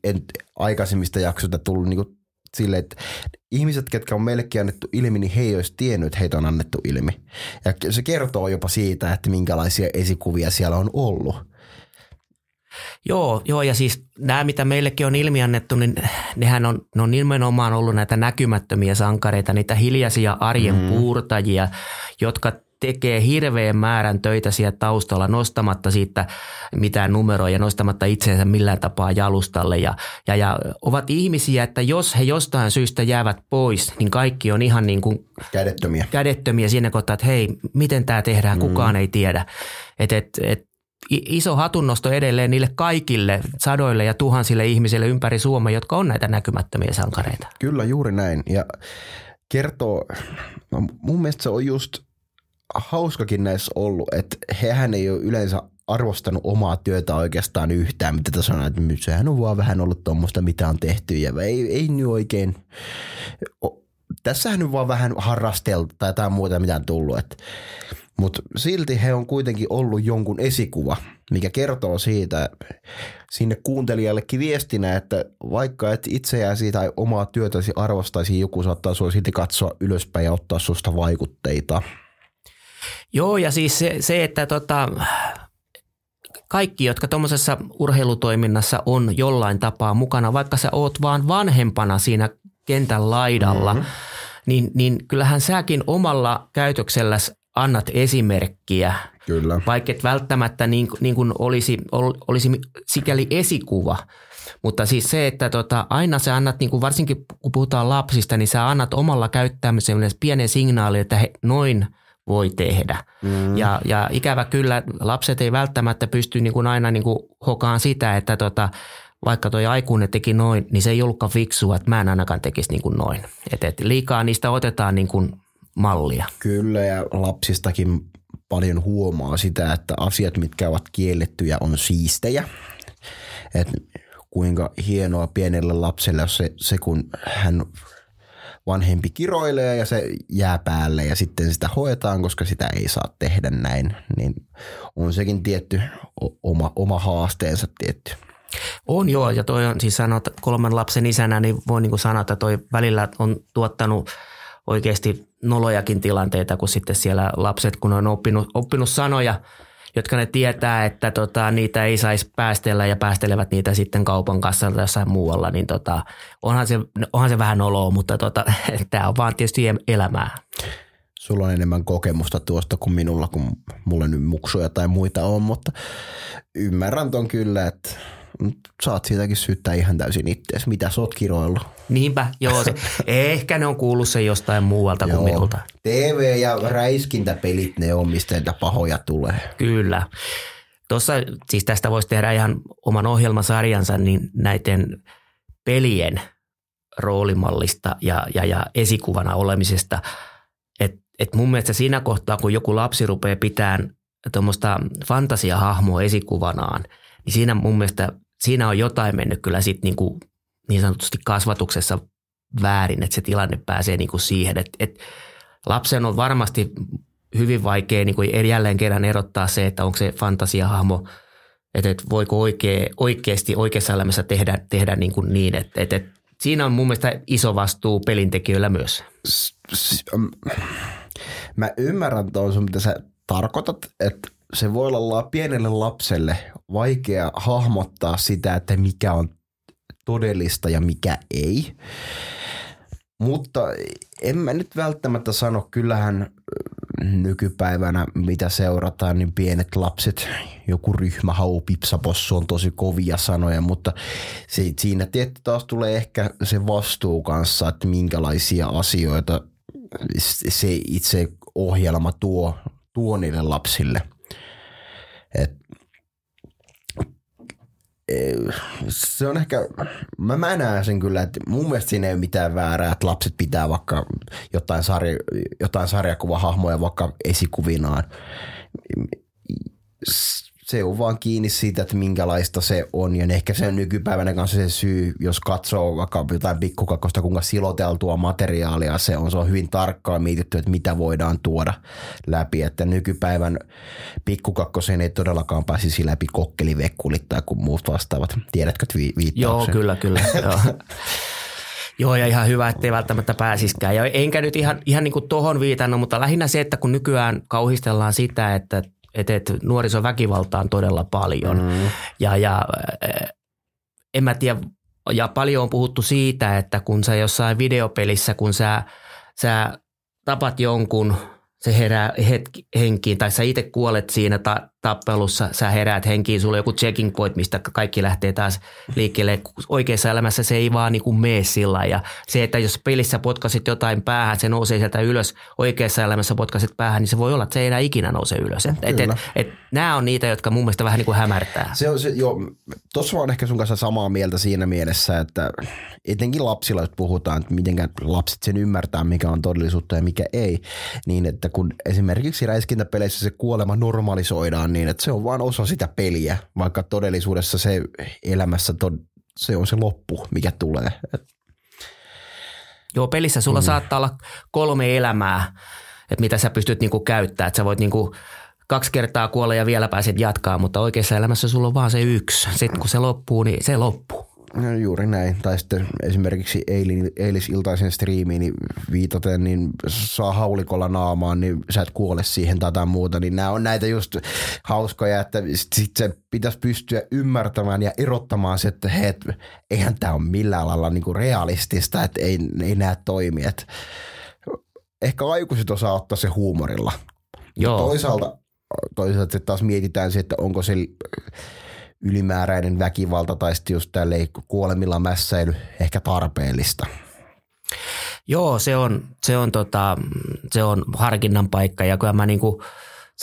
aikaisemmista jaksoista tullut niin kuin sille, että ihmiset, ketkä on meillekin annettu ilmi, niin he ei olisi tiennyt, että heitä on annettu ilmi. Ja se kertoo jopa siitä, että minkälaisia esikuvia siellä on ollut. Joo, joo, ja siis nämä, mitä meillekin on ilmiannettu, niin nehän on, ne on nimenomaan ollut näitä näkymättömiä sankareita, niitä hiljaisia arjen mm. puurtajia, jotka tekee hirveän määrän töitä siellä taustalla nostamatta siitä mitään numeroja, nostamatta itseensä millään tapaa jalustalle. Ja, ja, ja ovat ihmisiä, että jos he jostain syystä jäävät pois, niin kaikki on ihan niin kuin kädettömiä, kädettömiä siinä kohtaa, että hei, miten tämä tehdään, kukaan mm. ei tiedä. Et, et, et, iso hatunnosto edelleen niille kaikille sadoille ja tuhansille ihmisille ympäri Suomea, jotka on näitä näkymättömiä sankareita. Kyllä, juuri näin. Ja kertoo, no mun mielestä se on just hauskakin näissä ollut, että hehän ei ole yleensä arvostanut omaa työtä oikeastaan yhtään, mitä tässä on, että sehän on vaan vähän ollut tuommoista, mitä on tehty ja ei, ei nyt oikein, tässähän nyt vaan vähän harrasteltu tai jotain muuta, mitä on tullut, mutta silti he on kuitenkin ollut jonkun esikuva, mikä kertoo siitä sinne kuuntelijallekin viestinä, että vaikka et itseäsi tai omaa työtäsi arvostaisi, joku saattaa sinua silti katsoa ylöspäin ja ottaa susta vaikutteita – Joo, ja siis se, se että tota, kaikki, jotka tuommoisessa urheilutoiminnassa on jollain tapaa mukana, vaikka sä oot vaan vanhempana siinä kentän laidalla, mm-hmm. niin, niin kyllähän säkin omalla käytökselläsi annat esimerkkiä. Kyllä. Vaikka et välttämättä niin, niin kuin olisi, olisi sikäli esikuva. Mutta siis se, että tota, aina sä annat, niin kuin varsinkin kun puhutaan lapsista, niin sä annat omalla käyttämisellä pienen signaalin, että he, noin – voi tehdä. Mm. Ja, ja ikävä kyllä lapset ei välttämättä pysty niin kuin aina niin kuin hokaan sitä, että tota, vaikka toi aikuinen teki noin, niin se ei ollutkaan fiksua, että mä en ainakaan tekisi niin kuin noin. Et, et liikaa niistä otetaan niin kuin mallia. Kyllä ja lapsistakin paljon huomaa sitä, että asiat, mitkä ovat kiellettyjä, on siistejä. Et kuinka hienoa pienelle lapselle se, se kun hän vanhempi kiroilee ja se jää päälle ja sitten sitä hoetaan, koska sitä ei saa tehdä näin, niin on sekin tietty oma, oma haasteensa tietty. On joo, ja toi on siis sanot kolmen lapsen isänä, niin voi niin sanoa, että toi välillä on tuottanut oikeasti nolojakin tilanteita, kun sitten siellä lapset, kun on oppinut, oppinut sanoja, jotka ne tietää, että tota, niitä ei saisi päästellä ja päästelevät niitä sitten kaupan kassalta jossain muualla, niin tota, onhan, se, onhan se vähän noloa, mutta tota, tämä on vaan tietysti elämää. Sulla on enemmän kokemusta tuosta kuin minulla, kun mulle nyt muksuja tai muita on, mutta ymmärrän ton kyllä, että saat siitäkin syyttää ihan täysin itseäsi. Mitä sä oot kiroillut? Niinpä, joo. Se, ehkä ne on kuullut se jostain muualta kuin minulta. TV- ja räiskintäpelit, ne on, mistä niitä pahoja tulee. Kyllä. Tuossa, siis tästä voisi tehdä ihan oman ohjelmasarjansa, niin näiden pelien roolimallista ja, ja, ja esikuvana olemisesta. Et, et mun mielestä siinä kohtaa, kun joku lapsi rupeaa pitämään tuommoista fantasiahahmoa esikuvanaan, niin siinä mun mielestä siinä on jotain mennyt kyllä sit niin, kuin niin sanotusti kasvatuksessa väärin, että se tilanne pääsee niin kuin siihen, että, että lapsen on varmasti hyvin vaikea niin kuin jälleen kerran erottaa se, että onko se fantasiahahmo, että, että voiko oikea, oikeasti oikeassa elämässä tehdä, tehdä niin, kuin niin että, että, että siinä on mun mielestä iso vastuu pelintekijöillä myös. Mä ymmärrän tuon mitä sä tarkoitat, että se voi olla pienelle lapselle vaikea hahmottaa sitä, että mikä on todellista ja mikä ei. Mutta en mä nyt välttämättä sano, kyllähän nykypäivänä, mitä seurataan, niin pienet lapset, joku ryhmähau, pipsapossu on tosi kovia sanoja, mutta se, siinä tietty taas tulee ehkä se vastuu kanssa, että minkälaisia asioita se itse ohjelma tuo, tuo niille lapsille. Et se on ehkä, mä, mä näen sen kyllä, että mun mielestä siinä ei ole mitään väärää, että lapset pitää vaikka jotain, sarja, jotain sarjakuvahahmoja vaikka esikuvinaan se on vaan kiinni siitä, että minkälaista se on. Ja ehkä se on nykypäivänä kanssa se syy, jos katsoo vaikka jotain pikkukakkosta, kuinka siloteltua materiaalia se on. Se on hyvin tarkkaan mietitty, että mitä voidaan tuoda läpi. Että nykypäivän pikkukakkoseen ei todellakaan pääsisi läpi kokkelivekkulit tai kuin muut vastaavat. Tiedätkö viittauksen? Joo, kyllä, kyllä. joo. Joo, ja ihan hyvä, ettei välttämättä pääsiskään. Ja enkä nyt ihan, ihan niin kuin tohon viitannut, mutta lähinnä se, että kun nykyään kauhistellaan sitä, että että, että nuorisoväkivaltaa on todella paljon. Mm. Ja, ja en mä tiedä, ja paljon on puhuttu siitä, että kun sä jossain videopelissä, kun sä, sä tapat jonkun, se herää hetki, henkiin, tai sä itse kuolet siinä ta, tappelussa, sä heräät henkiin, sulla on joku checking point, mistä kaikki lähtee taas liikkeelle. Oikeassa elämässä se ei vaan niin kuin mene sillä ja se, että jos pelissä potkasit jotain päähän, se nousee sieltä ylös, oikeassa elämässä potkasit päähän, niin se voi olla, että se ei enää ikinä nouse ylös. Et, et, et, et, nämä on niitä, jotka mun mielestä vähän niin kuin hämärtää. Se on se, joo, tossa on ehkä sun kanssa samaa mieltä siinä mielessä, että etenkin lapsilla, jos puhutaan, että miten lapset sen ymmärtää, mikä on todellisuutta ja mikä ei, niin että kun esimerkiksi räiskintäpeleissä se kuolema normalisoidaan, niin, että se on vain osa sitä peliä, vaikka todellisuudessa se elämässä to, se on se loppu, mikä tulee. Joo, pelissä sulla mm. saattaa olla kolme elämää, että mitä sä pystyt niinku käyttämään, että sä voit niinku kaksi kertaa kuolla ja vielä pääset jatkaa, mutta oikeassa elämässä sulla on vaan se yksi. Sitten kun se loppuu, niin se loppuu. No, juuri näin. Tai sitten esimerkiksi eilin, eilisiltaisen striimiin niin viitaten, niin saa haulikolla naamaan, niin sä et kuole siihen tai jotain muuta. Niin nämä on näitä just hauskoja, että sitten se pitäisi pystyä ymmärtämään ja erottamaan se, että hei, eihän tämä ole millään lailla niinku realistista, että ei, ei nämä toimi. Et ehkä aikuiset osaa ottaa se huumorilla. Joo. Toisaalta, toisaalta taas mietitään se, että onko se ylimääräinen väkivalta tai sitten just tälleen kuolemilla mässäily ehkä tarpeellista. Joo, se on, se on, tota, se on harkinnan paikka ja kyllä mä niinku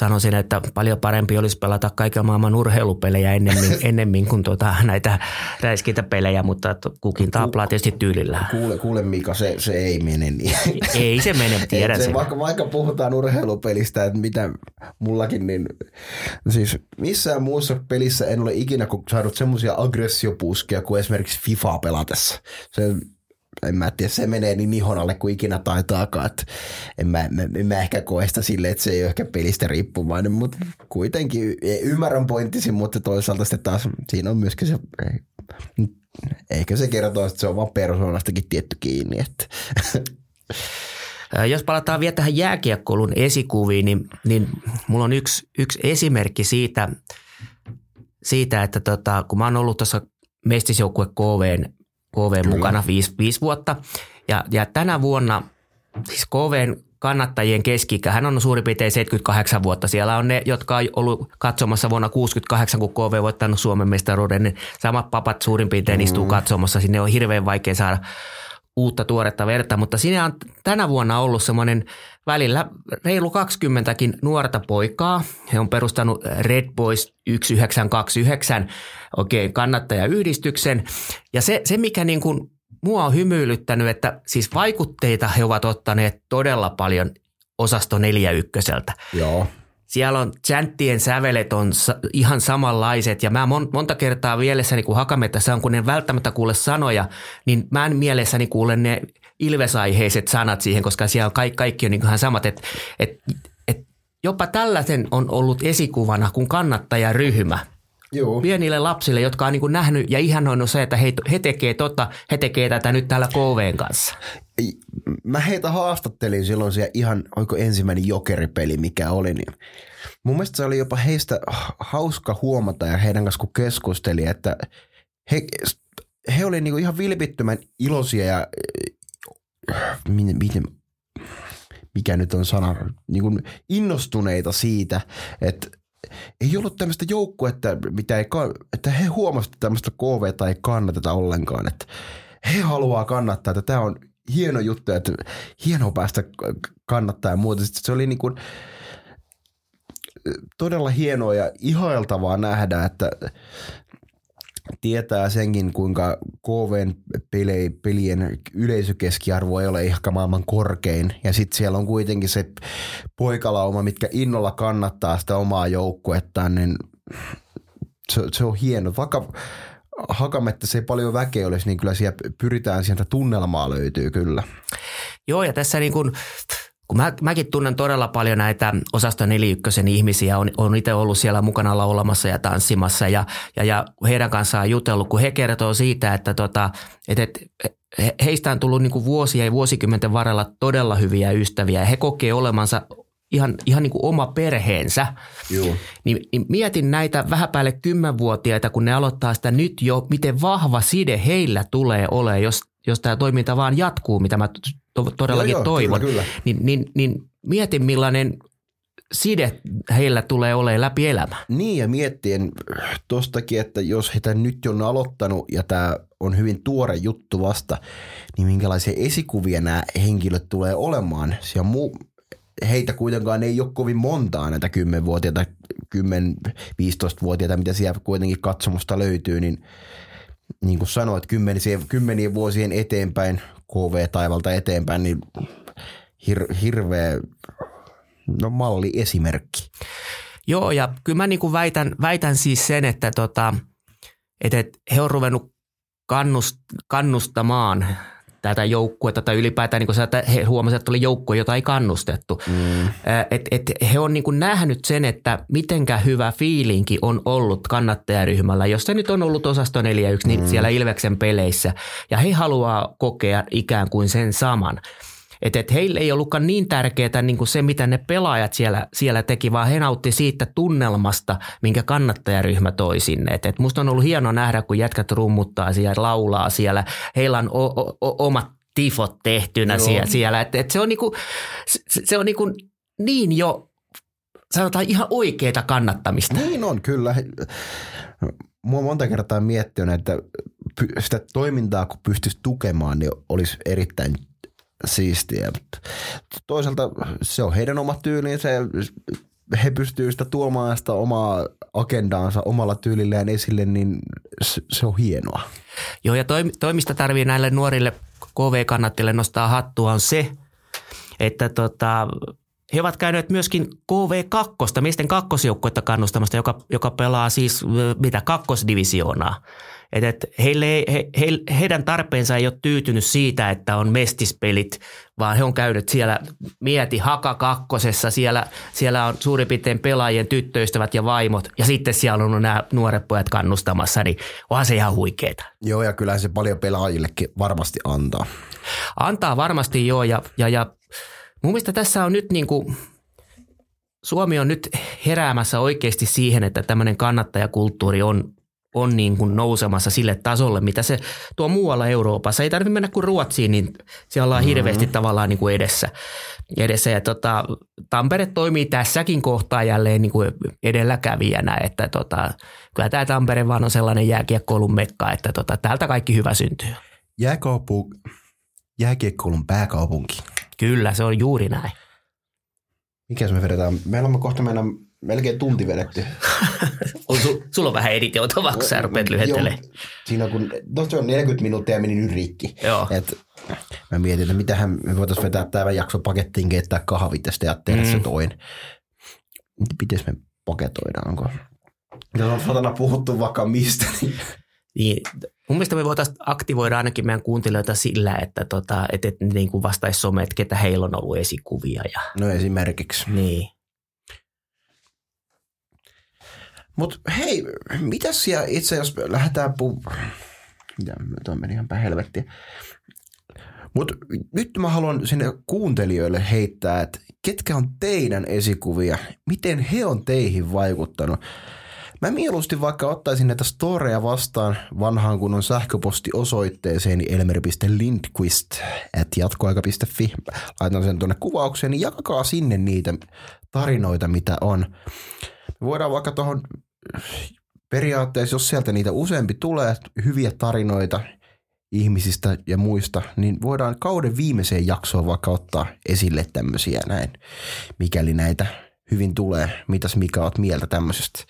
sanoisin, että paljon parempi olisi pelata kaiken maailman urheilupelejä ennemmin, ennemmin kuin tuota, näitä räiskintäpelejä, mutta kukin taplaa tietysti tyylillä. Kuule, kuule Mika, se, se ei mene niin. Ei se mene, tiedän se, sen. Vaikka, vaikka puhutaan urheilupelistä, että mitä mullakin, niin siis missään muussa pelissä en ole ikinä saanut semmoisia aggressiopuskeja kuin esimerkiksi FIFA pelatessa. Se en mä tiedä, se menee niin ihon alle kuin ikinä taitaakaan, että en mä, mä, mä ehkä koe sitä silleen, että se ei ole ehkä pelistä riippuvainen, mutta kuitenkin ymmärrän pointtisi, mutta toisaalta sitten taas siinä on myöskin se, ehkä se kertoo, että se on vaan persoonastakin tietty kiinni. Että. Jos palataan vielä tähän jääkiekkoulun esikuviin, niin, niin mulla on yksi, yksi esimerkki siitä, siitä että tota, kun mä oon ollut tuossa mestisjoukkue KVn, KVn mukana viisi, viisi vuotta ja, ja tänä vuonna siis KVn kannattajien keski hän on suurin piirtein 78 vuotta. Siellä on ne, jotka on ollut katsomassa vuonna 68, kun KV voittanut Suomen mestaruuden, niin samat papat suurin piirtein istuu mm. katsomassa. Sinne on hirveän vaikea saada uutta tuoretta verta, mutta siinä on tänä vuonna ollut semmoinen välillä reilu 20kin nuorta poikaa. He on perustanut Red Boys 1929 oikein okay, kannattajayhdistyksen. Ja se, se mikä niin kuin mua on hymyilyttänyt, että siis vaikutteita he ovat ottaneet todella paljon osasto 41. Joo. Siellä on chanttien sävelet on ihan samanlaiset ja mä monta kertaa mielessäni, kun Hakametassa on, kun en välttämättä kuule sanoja, niin mä en mielessäni kuule ne ilvesaiheiset sanat siihen, koska siellä on kaikki, kaikki on niin ihan samat. Et, et, et jopa tällaisen on ollut esikuvana kuin kannattajaryhmä – Joo. pienille lapsille, jotka on niin kuin nähnyt ja ihanoinut se, että he, he tekee tota, he tekee tätä nyt täällä KVn kanssa. Mä heitä haastattelin silloin siellä ihan, oiko ensimmäinen jokeripeli, mikä oli, niin mun mielestä se oli jopa heistä hauska huomata ja heidän kanssa kun keskusteli, että he, he oli niin kuin ihan vilpittömän iloisia ja miten, miten, mikä nyt on sana, niin kuin innostuneita siitä, että ei ollut tämmöistä joukkuetta, mitä ei, että he huomasivat, että tämmöistä KV ei kannateta ollenkaan. Että he haluaa kannattaa, että tämä on hieno juttu, että hienoa päästä kannattaa ja muuta. Sitten se oli niin kuin todella hienoa ja ihailtavaa nähdä, että tietää senkin, kuinka KVn pelien yleisökeskiarvo ei ole ehkä maailman korkein. Ja sitten siellä on kuitenkin se poikalauma, mitkä innolla kannattaa sitä omaa joukkuettaan, niin se, se on hieno. Vaikka Hakametta se ei paljon väkeä olisi, niin kyllä siellä pyritään sieltä tunnelmaa löytyy kyllä. Joo, ja tässä niin kuin kun mä, mäkin tunnen todella paljon näitä osasto 41 ihmisiä, on, on itse ollut siellä mukana laulamassa ja tanssimassa ja, ja, ja heidän kanssaan jutellut, kun he kertoo siitä, että, tota, että, että heistä on tullut niin kuin vuosia ja vuosikymmenten varrella todella hyviä ystäviä ja he kokee olemansa ihan, ihan niin kuin oma perheensä. Joo. Niin, niin mietin näitä vähän päälle kymmenvuotiaita, kun ne aloittaa sitä nyt jo, miten vahva side heillä tulee olemaan, jos, jos tämä toiminta vaan jatkuu, mitä mä to, todellakin joo, joo, toivon, kyllä, kyllä. Niin, niin, niin mietin millainen side heillä tulee olemaan läpi elämä. Niin ja miettien tuostakin, että jos heitä nyt on aloittanut ja tämä on hyvin tuore juttu vasta, niin minkälaisia esikuvia nämä henkilöt tulee olemaan. Siellä muu, heitä kuitenkaan ei ole kovin montaa näitä 10-vuotiaita, 10-15-vuotiaita, mitä siellä kuitenkin katsomusta löytyy, niin niin kuin sanoit, kymmenien, kymmenien vuosien eteenpäin, KV-taivalta eteenpäin, niin hir, hirveä no, malliesimerkki. Joo, ja kyllä mä niin kuin väitän, väitän siis sen, että, tota, että he on ruvennut kannust, kannustamaan tätä joukkuetta tai ylipäätään niin että he huomasivat, että oli joukkue, jota ei kannustettu. Mm. Et, et he on niin nähnyt sen, että mitenkä hyvä fiilinki on ollut kannattajaryhmällä, jos se nyt on ollut osasto 4-1, niin mm. siellä Ilveksen peleissä. Ja he haluaa kokea ikään kuin sen saman. Että et heille ei ollutkaan niin tärkeää niin kuin se, mitä ne pelaajat siellä, siellä teki, vaan he nautti siitä tunnelmasta, minkä kannattajaryhmä toi sinne. Et, et musta on ollut hienoa nähdä, kun jätkät rummuttaa siellä, laulaa siellä. Heillä on o, o, o, omat tifot tehtynä Joo. siellä. siellä. Et, et se on, niinku, se, se on niinku niin jo sanotaan ihan oikeita kannattamista. Niin on, kyllä. Mua monta kertaa miettinyt, että sitä toimintaa kun pystyisi tukemaan, niin olisi erittäin siistiä. Toisaalta se on heidän oma tyylinsä ja he pystyvät sitä tuomaan sitä omaa agendaansa omalla tyylillään esille, niin se on hienoa. Joo, ja toimista tarvii näille nuorille KV-kannattajille nostaa hattua on se, että tota, he ovat käyneet myöskin KV2, miesten kakkosjoukkuetta kannustamasta, joka, joka pelaa siis mitä kakkosdivisioonaa. Et, et heille, he, he, heidän tarpeensa ei ole tyytynyt siitä, että on mestispelit, vaan he on käynyt siellä mieti Haka kakkosessa, siellä, siellä on suurin piirtein pelaajien tyttöystävät ja vaimot ja sitten siellä on nämä nuoret pojat kannustamassa, niin onhan se ihan huikeeta. Joo ja kyllä se paljon pelaajillekin varmasti antaa. Antaa varmasti joo ja, ja, ja mun mielestä tässä on nyt niin kuin, Suomi on nyt heräämässä oikeasti siihen, että tämmöinen kannattajakulttuuri on, on niin kuin nousemassa sille tasolle, mitä se tuo muualla Euroopassa. Ei tarvitse mennä kuin Ruotsiin, niin siellä ollaan mm-hmm. hirveästi tavallaan niin kuin edessä. edessä. Ja tota, Tampere toimii tässäkin kohtaa jälleen niin kuin edelläkävijänä, että tota, kyllä tämä Tampere vaan on sellainen jääkiekkoulun mekka, että tota, täältä kaikki hyvä syntyy. Jääkaupu, jääkiekkoulun pääkaupunki. Kyllä, se on juuri näin. Mikäs me vedetään? Meillä on kohta meidän melkein tunti vedetty. on su, sulla on vähän editoitavaa, kun sä rupeat lyhentelemään. Siinä kun, no se on 40 minuuttia ja meni nyt rikki. Joo. Et, mä mietin, että mitähän me voitaisiin vetää tämä jakso pakettiin, keittää kahvit ja sitten tehdä mm. se toinen. Miten me paketoidaan? Onko? Jos on satana puhuttu vaikka mistä, niin niin mun mielestä me voitaisiin aktivoida ainakin meidän kuuntelijoita sillä, että tota, et, et, niin kuin vastaisi some, että ketä heillä on ollut esikuvia. Ja... No esimerkiksi. Niin. Mutta hei, mitä siellä itse, jos lähdetään pu... Mitä, toi meni ihan helvettiä. Mutta nyt mä haluan sinne kuuntelijoille heittää, että ketkä on teidän esikuvia, miten he on teihin vaikuttanut. Mä mieluusti vaikka ottaisin näitä storeja vastaan vanhaan kunnon sähköpostiosoitteeseen elmer.lindquist at jatkoaika.fi. Laitan sen tuonne kuvaukseen, niin jakakaa sinne niitä tarinoita, mitä on. Me voidaan vaikka tuohon periaatteessa, jos sieltä niitä useampi tulee, hyviä tarinoita ihmisistä ja muista, niin voidaan kauden viimeiseen jaksoon vaikka ottaa esille tämmöisiä näin, mikäli näitä hyvin tulee. Mitäs Mika oot mieltä tämmöisestä?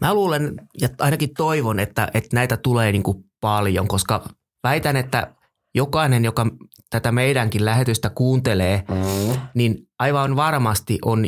Mä luulen ja ainakin toivon, että, että näitä tulee niin kuin paljon, koska väitän, että jokainen, joka tätä meidänkin lähetystä kuuntelee, mm. niin aivan varmasti on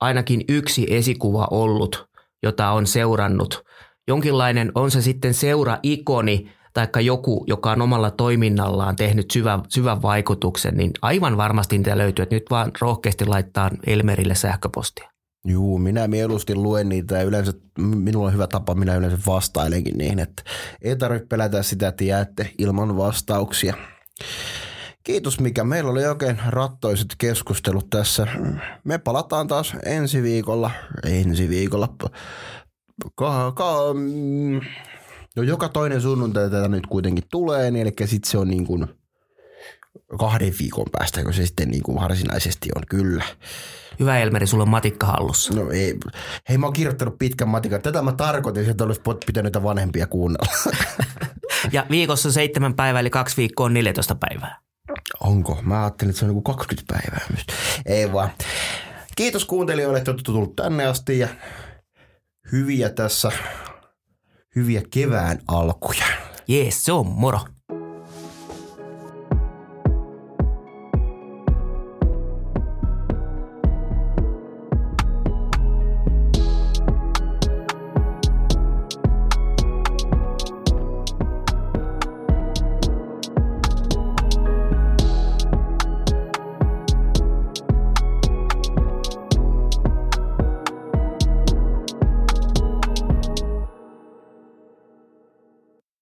ainakin yksi esikuva ollut, jota on seurannut. Jonkinlainen, on se sitten seura-ikoni tai joku, joka on omalla toiminnallaan tehnyt syvän, syvän vaikutuksen, niin aivan varmasti niitä löytyy. Että nyt vaan rohkeasti laittaa Elmerille sähköpostia. Juu, minä mieluusti luen niitä ja yleensä minulla on hyvä tapa, minä yleensä vastailenkin niihin, että ei tarvitse pelätä sitä, että jäätte ilman vastauksia. Kiitos Mikä, meillä oli oikein rattoiset keskustelut tässä. Me palataan taas ensi viikolla, ensi viikolla, ka, ka, no joka toinen sunnuntai tätä nyt kuitenkin tulee, niin eli sitten se on niin kuin kahden viikon päästä, kun se sitten niin kuin varsinaisesti on kyllä. Hyvä Elmeri, sulla on matikka hallussa. No ei. Hei, mä oon kirjoittanut pitkän matikan. Tätä mä tarkoitin, että olisi pitänyt vanhempia kuunnella. ja viikossa seitsemän päivää, eli kaksi viikkoa on 14 päivää. Onko? Mä ajattelin, että se on joku 20 päivää. Ei vaan. Kiitos kuuntelijoille, että olette tullut tänne asti ja hyviä tässä, hyviä kevään alkuja. Jees, se on moro.